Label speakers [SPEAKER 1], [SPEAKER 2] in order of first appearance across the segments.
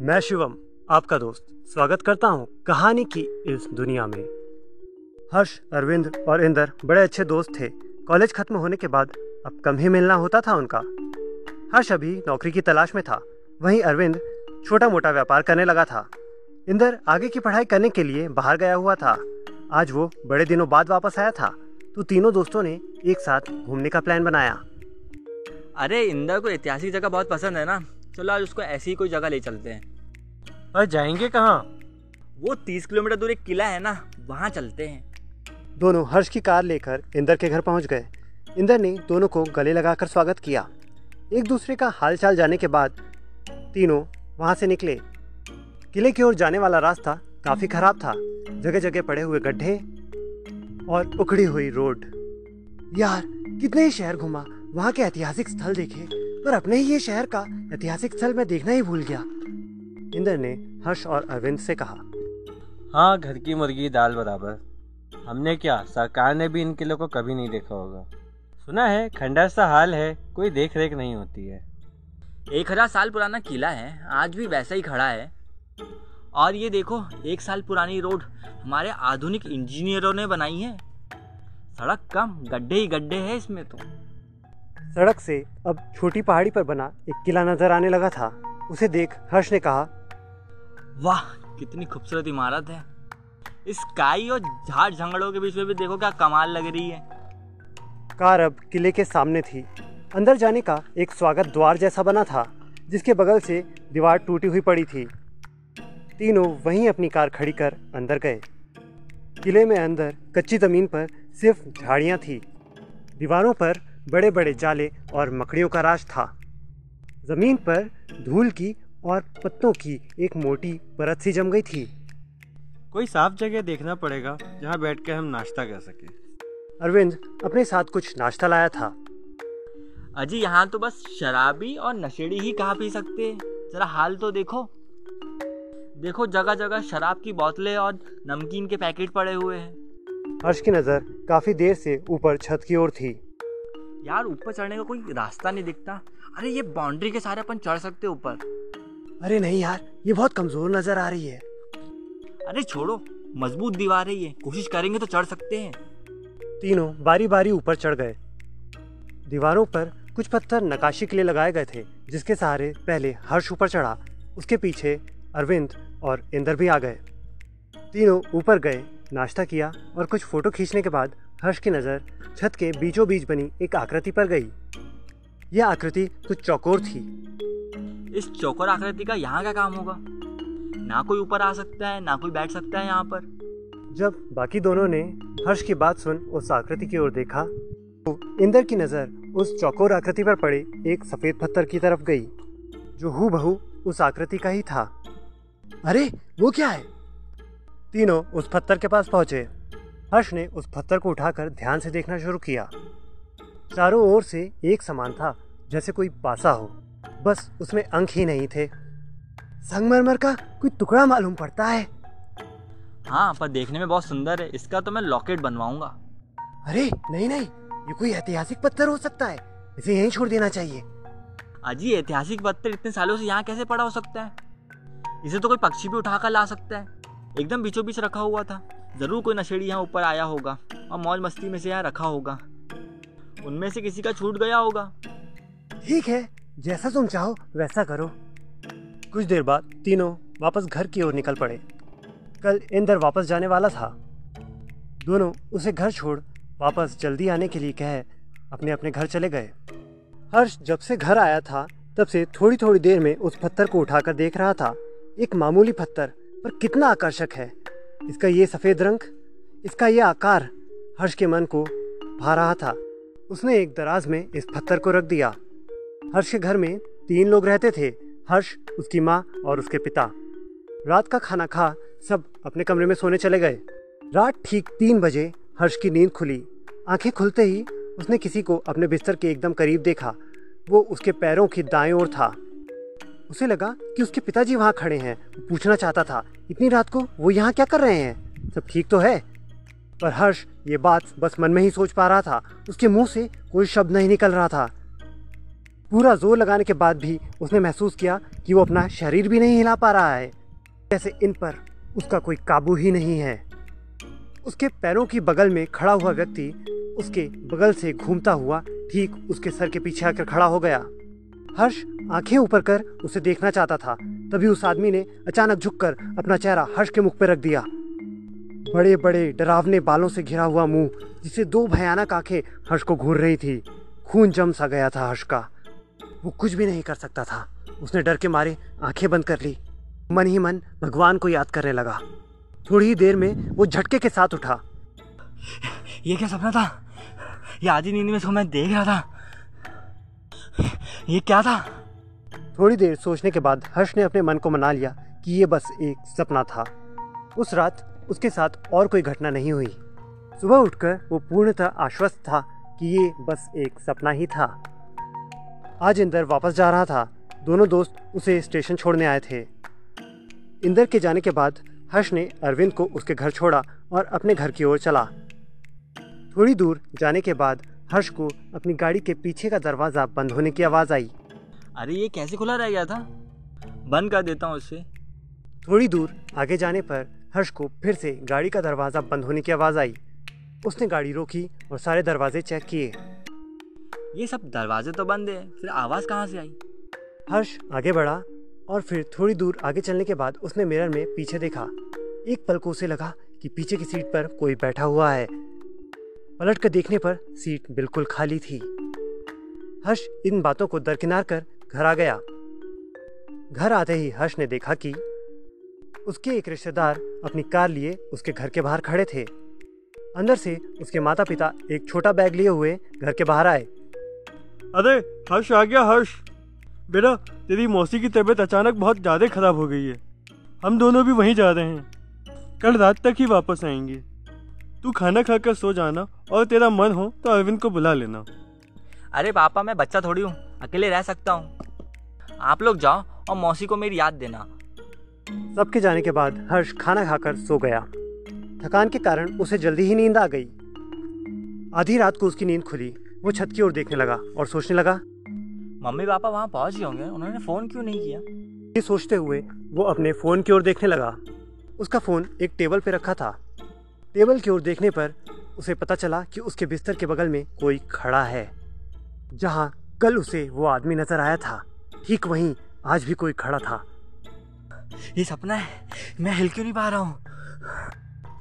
[SPEAKER 1] मैं शिवम, आपका दोस्त। स्वागत करता हूँ कहानी की इस दुनिया में। हर्ष, अरविंद और इंदर बड़े अच्छे दोस्त थे। कॉलेज खत्म होने के बाद अब कम ही मिलना होता था उनका। हर्ष अभी नौकरी की तलाश में था। वहीं अरविंद छोटा मोटा व्यापार करने लगा था। इंदर आगे की पढ़ाई करने के लिए बाहर गया हुआ था। आज वो बड़े दिनों बाद वापस आया था। तो तीनों दोस्तों ने एक साथ घूमने का प्लान बनाया।
[SPEAKER 2] अरे, इंदर को ऐतिहासिक जगह बहुत पसंद है ना। चलो आज उसको ऐसी ही कोई जगह ले चलते हैं।
[SPEAKER 1] और जाएँगे कहाँ?
[SPEAKER 2] वो तीस किलोमीटर दूर एक किला है ना वहाँ चलते हैं।
[SPEAKER 1] दोनों हर्ष की कार लेकर इंदर के घर पहुँच गए। इंदर ने दोनों को गले लगाकर स्वागत किया। एक दूसरे का हालचाल जाने के बाद तीनों वहाँ से निकले। किले की ओर जाने वाला रास्ता काफ़ी खराब था। जगह जगह पड़े हुए गड्ढे और उखड़ी हुई रोड। यार कितने ही शहर घुमा वहाँ के ऐतिहासिक स्थल देखे। पर अपने ही ये शहर का ऐतिहासिक स्थल मैं देखना ही भूल गया। इंद्र ने हर्ष और अरविंद से कहा
[SPEAKER 3] हाँ घर की मुर्गी दाल बराबर। हमने क्या सरकार ने भी इन किलों को कभी नहीं देखा होगा। सुना है खंडर सा हाल है कोई देख रेख नहीं होती है।
[SPEAKER 2] एक हज़ार साल पुराना किला है आज भी वैसा ही खड़ा है। और ये देखो एक साल पुरानी रोड हमारे आधुनिक इंजीनियरों ने बनाई है। सड़क कम गड्ढे ही गड्ढे हैं इसमें तो।
[SPEAKER 1] सड़क से अब छोटी पहाड़ी पर बना एक किला नज़र आने लगा था। उसे देख हर्ष ने कहा
[SPEAKER 2] वाह कितनी खूबसूरत इमारत है। इस काई और झाड़ झंगड़ों के बीच में भी देखो क्या कमाल लग रही है।
[SPEAKER 1] कार अब किले के सामने थी। अंदर जाने का एक स्वागत द्वार जैसा बना था जिसके बगल से दीवार टूटी हुई पड़ी थी। तीनों वहीं अपनी कार खड़ी कर अंदर गए। किले में अंदर कच्ची ज़मीन पर सिर्फ़ झाड़ियाँ थी। दीवारों पर बड़े बड़े जाले और मकड़ियों का राज था। ज़मीन पर धूल की और पत्तों की एक मोटी परत सी जम गई थी।
[SPEAKER 3] कोई साफ़ जगह देखना पड़ेगा जहाँ बैठ कर हम नाश्ता कर सके।
[SPEAKER 1] अरविंद अपने साथ कुछ नाश्ता लाया था।
[SPEAKER 2] अजी यहाँ तो बस शराबी और नशेड़ी ही कहाँ पी सकते हैं। जरा हाल तो देखो। देखो जगह जगह शराब की बोतलें और नमकीन के पैकेट पड़े हुए हैं।
[SPEAKER 1] हर्ष की नज़र काफ़ी देर से ऊपर छत की ओर थी।
[SPEAKER 2] यार ऊपर चढ़ने का कोई रास्ता नहीं दिखता। अरे ये बाउंड्री के सारे अपन चढ़ सकते ऊपर।
[SPEAKER 1] अरे नहीं यार ये बहुत कमज़ोर नज़र आ रही है।
[SPEAKER 2] अरे छोड़ो मज़बूत दीवार है ये। कोशिश करेंगे तो चढ़ सकते हैं।
[SPEAKER 1] तीनों बारी बारी ऊपर चढ़ गए। दीवारों पर कुछ पत्थर नकाशी के लिए लगाए गए थे जिसके सहारे पहले हर्ष ऊपर चढ़ा उसके पीछे अरविंद और इंदर भी आ गए। तीनों ऊपर गए नाश्ता किया और कुछ फ़ोटो खींचने के बाद हर्ष की नज़र छत के बीचों बीच बनी एक आकृति पर गई। यह आकृति कुछ चौकोर थी।
[SPEAKER 2] इस चौकोर आकृति का यहाँ क्या काम होगा? ना कोई ऊपर आ सकता है ना कोई बैठ सकता है यहाँ पर।
[SPEAKER 1] जब बाकी दोनों ने हर्ष की बात सुन उस आकृति की ओर देखा तो इंदर की नज़र उस चौकोर आकृति पर पड़े एक सफ़ेद पत्थर की तरफ़ गई जो हु बहू उस आकृति का ही था। अरे वो क्या है? तीनों उस पत्थर के पास पहुँचे। हर्ष ने उस पत्थर को उठाकर ध्यान से देखना शुरू किया। चारों ओर से एक समान था जैसे कोई पासा हो। बस उसमें अंक ही नहीं थे। संगमरमर का कोई टुकड़ा मालूम पड़ता है?
[SPEAKER 2] हाँ पर देखने में बहुत सुंदर है। इसका तो मैं लॉकेट बनवाऊँगा।
[SPEAKER 1] अरे नहीं नहीं। ये कोई ऐतिहासिक पत्थर हो सकता है। इसे यहीं छोड़ देना चाहिए।
[SPEAKER 2] अजी ऐतिहासिक पत्थर इतने सालों से यहाँ कैसे पड़ा हो सकता है? इसे तो कोई पक्षी भी उठाकर ला सकता है। एकदम बीचों बीच रखा हुआ था। ज़रूर कोई नशेड़ी यहाँ ऊपर आया होगा और मौज मस्ती में से यहाँ रखा होगा। उनमें से किसी का छूट गया होगा।
[SPEAKER 1] ठीक है, जैसा तुम चाहो, वैसा करो। कुछ देर बाद तीनों वापस घर की ओर निकल पड़े। कल इंदर वापस जाने वाला था। दोनों उसे घर छोड़ वापस जल्दी आने के लिए कह अपने अपने घर चले गए। हर्ष जब से घर आया था, तब से थोड़ी थोड़ी देर में उस पत्थर को उठाकर देख रहा था। एक मामूली पत्थर, पर कितना आकर्षक है। इसका ये सफ़ेद रंग, इसका ये आकार हर्ष के मन को भा रहा था। उसने एक दराज में इस पत्थर को रख दिया। हर्ष के घर में तीन लोग रहते थे, हर्ष, उसकी माँ और उसके पिता। रात का खाना खा सब अपने कमरे में सोने चले गए। रात ठीक तीन बजे हर्ष की नींद खुली। आँखें खुलते ही उसने किसी को अपने बिस्तर के एकदम करीब देखा। वो उसके पैरों की दाएँ ओर था। उसे लगा कि उसके पिताजी वहाँ खड़े हैं। पूछना चाहता था, इतनी रात को वो यहाँ क्या कर रहे हैं? सब ठीक तो है? पर हर्ष, ये बात बस मन में ही सोच पा रहा था। उसके मुँह से कोई शब्द नहीं निकल रहा था। पूरा ज़ोर लगाने के बाद भी उसने महसूस किया कि वो अपना शरीर भी नहीं हिला पा रहा है। जैसे इन पर उसका कोई काबू ही नहीं है। उसके पैरों की बगल में खड़ा हुआ व्यक्ति उसके बगल से घूमता हुआ ठीक उसके सर के पीछे आकर खड़ा हो गया। हर्ष आँखें ऊपर कर उसे देखना चाहता था। तभी उस आदमी ने अचानक झुककर अपना चेहरा हर्ष के मुख पर रख दिया। बड़े बड़े डरावने बालों से घिरा हुआ मुँह जिसे दो भयानक आँखें हर्ष को घूर रही थी। खून जम सा गया था हर्ष का। वो कुछ भी नहीं कर सकता था। उसने डर के मारे आँखें बंद कर ली। मन ही मन भगवान को याद करने लगा। थोड़ी ही देर में वो झटके के साथ उठा।
[SPEAKER 2] ये क्या सपना था? ये आधी नींद में इसको मैं देख रहा था। ये क्या था?
[SPEAKER 1] थोड़ी देर सोचने के बाद हर्ष ने अपने मन को मना लिया कि ये बस एक सपना था। उस रात उसके साथ और कोई घटना नहीं हुई। सुबह उठकर वो पूर्णतः आश्वस्त था कि ये बस एक सपना ही था। आज इंदर वापस जा रहा था। दोनों दोस्त उसे स्टेशन छोड़ने आए थे। इंदर के जाने के बाद हर्ष ने अरविंद को उसके घर छोड़ा और अपने घर की ओर चला। थोड़ी दूर जाने के बाद हर्ष को अपनी गाड़ी के पीछे का दरवाज़ा बंद होने की आवाज़ आई।
[SPEAKER 2] अरे ये कैसे खुला रह गया था? बंद कर देता हूँ उससे
[SPEAKER 1] थोड़ी दूर आगे जाने पर हर्ष को फिर से गाड़ी का दरवाज़ा बंद होने की आवाज़ आई। उसने गाड़ी रोकी और सारे दरवाजे चेक किए।
[SPEAKER 2] ये सब दरवाजे तो बंद है फिर आवाज़ कहाँ से आई?
[SPEAKER 1] हर्ष आगे बढ़ा और फिर थोड़ी दूर आगे चलने के बाद उसने मिरर में पीछे देखा। एक पल को उसे लगा कि पीछे की सीट पर कोई बैठा हुआ है। पलट कर देखने पर सीट बिल्कुल खाली थी। हर्ष इन बातों को दरकिनार कर घर आ गया। घर आते ही हर्ष ने देखा कि उसके एक रिश्तेदार अपनी कार लिए उसके घर के बाहर खड़े थे। अंदर से उसके माता पिता एक छोटा बैग लिए हुए घर के बाहर आए।
[SPEAKER 3] अरे, हर्ष आ गया, हर्ष। बेटा, तेरी मौसी की तबीयत अचानक बहुत ज़्यादा खराब हो गई है। हम दोनों भी वहीं जा रहे हैं। कल रात तक ही वापस आएँगे। तू खाना खाकर सो जाना और तेरा मन हो तो अरविंद को बुला लेना।
[SPEAKER 2] अरे पापा मैं बच्चा थोड़ी हूँ। अकेले रह सकता हूँ। आप लोग जाओ और मौसी को मेरी याद देना।
[SPEAKER 1] सबके जाने के बाद हर्ष खाना खाकर सो गया। थकान के कारण उसे जल्दी ही नींद आ गई। आधी रात को उसकी नींद खुली। वो छत की ओर देखने लगा और सोचने लगा
[SPEAKER 2] मम्मी पापा वहाँ पहुँच गए होंगे। उन्होंने फ़ोन क्यों नहीं किया?
[SPEAKER 1] ये सोचते हुए वो अपने फ़ोन की ओर देखने लगा। उसका फ़ोन एक टेबल पर रखा था। टेबल की ओर देखने पर उसे पता चला कि उसके बिस्तर के बगल में कोई खड़ा है जहाँ कल उसे वो आदमी नज़र आया था। ठीक वहीं आज भी कोई खड़ा था।
[SPEAKER 2] ये सपना है। मैं हिल क्यों नहीं पा रहा हूँ?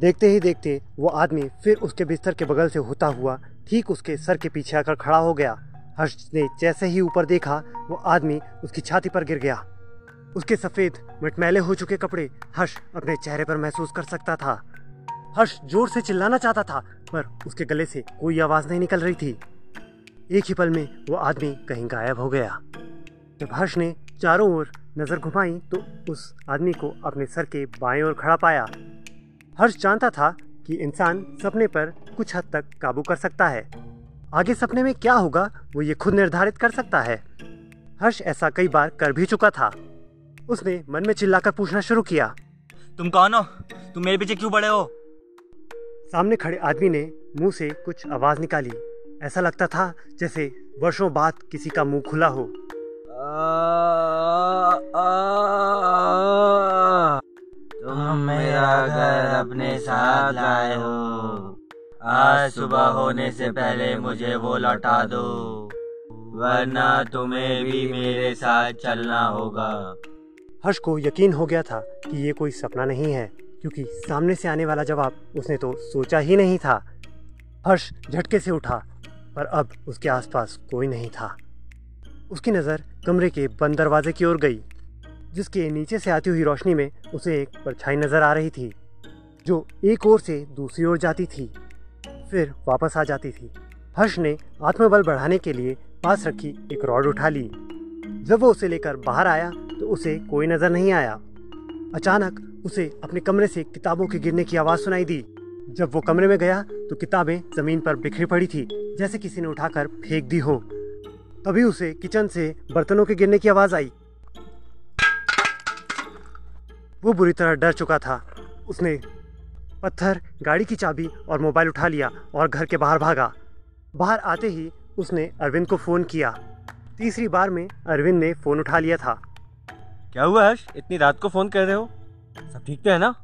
[SPEAKER 1] देखते ही देखते वो आदमी फिर उसके बिस्तर के बगल से होता हुआ ठीक उसके सर के पीछे आकर खड़ा हो गया। हर्ष ने जैसे ही ऊपर देखा वो आदमी उसकी छाती पर गिर गया। उसके सफ़ेद मटमैले हो चुके कपड़े हर्ष अपने चेहरे पर महसूस कर सकता था। हर्ष ज़ोर से चिल्लाना चाहता था, पर उसके गले से कोई आवाज़ नहीं निकल रही थी। एक ही पल में वो आदमी कहीं गायब हो गया। जब हर्ष ने चारों ओर नज़र घुमाई तो उस आदमी को अपने सर के बाएँ ओर खड़ा पाया। हर्ष जानता था कि इंसान सपने पर कुछ हद तक काबू कर सकता है। आगे सपने में क्या होगा, वो ये खुद निर्धारित कर सकता है। हर्ष ऐसा कई बार कर भी चुका था। उसने मन में चिल्लाकर पूछना शुरू किया,
[SPEAKER 2] तुम कौन हो? तुम मेरे पीछे क्यों पड़े हो?
[SPEAKER 1] सामने खड़े आदमी ने मुँह से कुछ आवाज़ निकाली। ऐसा लगता था जैसे वर्षों बाद किसी का मुँह खुला हो।
[SPEAKER 2] तुम मेरा घर अपने साथ लाए हो। आज सुबह होने से पहले मुझे वो लौटा दो वरना तुम्हें भी मेरे साथ चलना होगा।
[SPEAKER 1] हर्ष को यकीन हो गया था कि ये कोई सपना नहीं है। क्योंकि सामने से आने वाला जवाब उसने तो सोचा ही नहीं था। हर्ष झटके से उठा, पर अब उसके आसपास कोई नहीं था। उसकी नज़र कमरे के बंद दरवाजे की ओर गई, जिसके नीचे से आती हुई रोशनी में उसे एक परछाई नज़र आ रही थी, जो एक ओर से दूसरी ओर जाती थी, फिर वापस आ जाती थी। हर्ष ने आत्मबल बढ़ाने के लिए पास रखी एक रॉड उठा ली। जब वो उसे लेकर बाहर आया तो उसे कोई नज़र नहीं आया। अचानक उसे अपने कमरे से किताबों के गिरने की आवाज़ सुनाई दी। जब वो कमरे में गया तो किताबें ज़मीन पर बिखरी पड़ी थी, जैसे किसी ने उठाकर फेंक दी हो। तभी उसे किचन से बर्तनों के गिरने की आवाज़ आई। वो बुरी तरह डर चुका था। उसने पत्थर, गाड़ी की चाबी और मोबाइल उठा लिया और घर के बाहर भागा। बाहर आते ही उसने अरविंद को फ़ोन किया। तीसरी बार में अरविंद ने फ़ोन उठा लिया था।
[SPEAKER 3] क्या हुआ हर्ष? इतनी रात को फ़ोन कर रहे हो? सब ठीक तो है ना?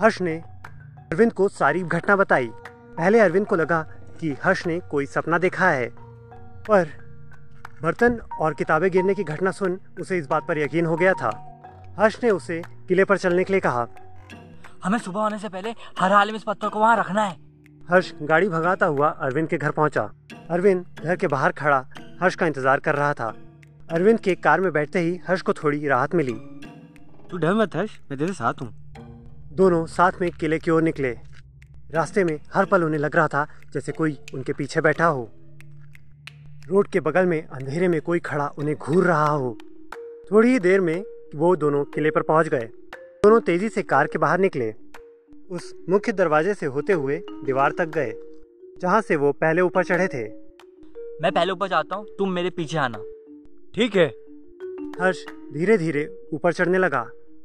[SPEAKER 1] हर्ष ने अरविंद को सारी घटना बताई। पहले अरविंद को लगा कि हर्ष ने कोई सपना देखा है। पर बर्तन और किताबें गिरने की घटना सुन उसे इस बात पर यकीन हो गया था। हर्ष ने उसे किले पर चलने के लिए कहा।
[SPEAKER 2] हमें सुबह होने से पहले हर हाल में इस पत्थर को वहाँ रखना है।
[SPEAKER 1] हर्ष गाड़ी भगाता हुआ अरविंद के घर पहुँचा। अरविंद घर के बाहर खड़ा हर्ष का इंतज़ार कर रहा था। अरविंद के कार में बैठते ही हर्ष को थोड़ी राहत मिली।
[SPEAKER 3] तू डर मत हर्ष मैं तेरे साथ हूँ।
[SPEAKER 1] दोनों साथ में किले की ओर निकले। रास्ते में हर पल उन्हें लग रहा था जैसे कोई उनके पीछे बैठा हो। रोड के बगल में अंधेरे में कोई खड़ा उन्हें घूर रहा हो। थोड़ी ही देर में वो दोनों किले पर पहुँच गए। दोनों तेज़ी से कार के बाहर निकले। उस मुख्य दरवाजे से होते हुए दीवार तक गए जहाँ से वो पहले ऊपर चढ़े थे।
[SPEAKER 2] मैं पहले ऊपर जाता हूँ तुम मेरे पीछे आना।
[SPEAKER 3] ठीक है।
[SPEAKER 1] हर्ष धीरे धीरे ऊपर चढ़ने लगा।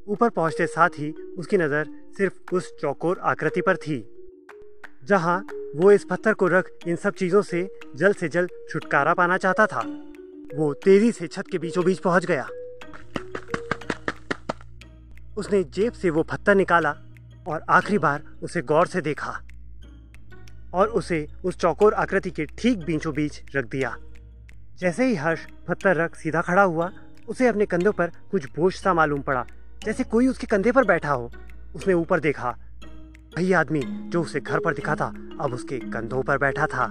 [SPEAKER 1] ऊपर पहुँचते साथ ही उसकी नज़र सिर्फ़ उस चौकोर आकृति पर थी, जहाँ वो इस पत्थर को रख इन सब चीज़ों से जल्द से जल्द छुटकारा पाना चाहता था। वो तेज़ी से छत के बीचों बीच पहुँच गया। उसने जेब से वो पत्थर निकाला और आखिरी बार उसे गौर से देखा और उसे उस चौकोर आकृति के ठीक बीचों बीच रख दिया। जैसे ही हर्ष पत्थर रख सीधा खड़ा हुआ उसे अपने कंधों पर कुछ बोझ सा मालूम पड़ा जैसे कोई उसके कंधे पर बैठा हो। उसने ऊपर देखा। वही आदमी जो उसे घर पर दिखा था अब उसके कंधों पर बैठा था।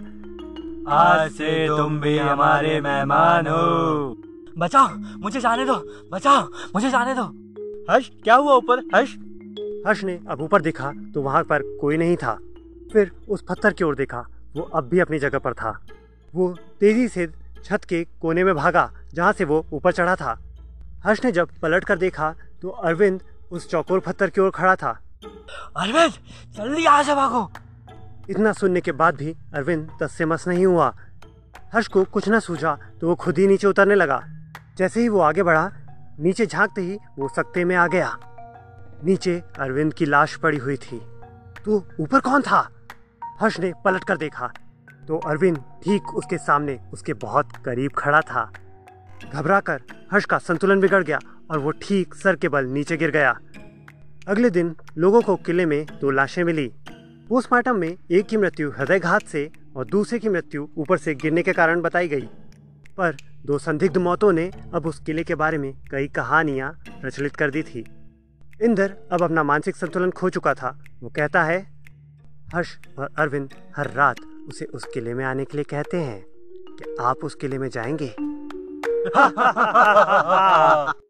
[SPEAKER 3] आज से तुम भी हमारे मेहमान हो।
[SPEAKER 2] बचाओ मुझे जाने दो बचाओ मुझे जाने दो।
[SPEAKER 3] हर्ष क्या हुआ ऊपर? हर्ष।
[SPEAKER 1] हर्ष ने अब ऊपर देखा तो वहाँ पर कोई नहीं था। फिर उस पत्थर की ओर देखा वो अब भी अपनी जगह पर था। वो तेज़ी से छत के कोने में भागा जहाँ से वो ऊपर चढ़ा था। हर्ष ने जब पलट कर देखा तो अरविंद उस चौकोर पत्थर की ओर खड़ा था।
[SPEAKER 2] अरविंद जल्दी यहाँ से भागो।
[SPEAKER 1] इतना सुनने के बाद भी अरविंद तस से मस नहीं हुआ। हर्ष को कुछ न सूझा तो वो खुद ही नीचे उतरने लगा। जैसे ही वो आगे बढ़ा नीचे झांकते ही वो सकते में आ गया। नीचे अरविंद की लाश पड़ी हुई थी। तो ऊपर कौन था? हर्ष ने पलट कर देखा। तो अरविंद ठीक उसके सामने उसके बहुत करीब खड़ा था। घबरा कर हर्ष का संतुलन बिगड़ गया और वो ठीक सर के बल नीचे गिर गया। अगले दिन लोगों को किले में दो लाशें मिली। पोस्टमार्टम में एक की मृत्यु हृदयघात से और दूसरे की मृत्यु ऊपर से गिरने के कारण बताई गई। पर दो संदिग्ध मौतों ने अब उस किले के बारे में कई कहानियाँ प्रचलित कर दी थी। इंदर अब अपना मानसिक संतुलन खो चुका था। वो कहता है, हर्ष और अरविंद हर रात उसे उस किले में आने के लिए कहते हैं कि आप उस किले में जाएँगे।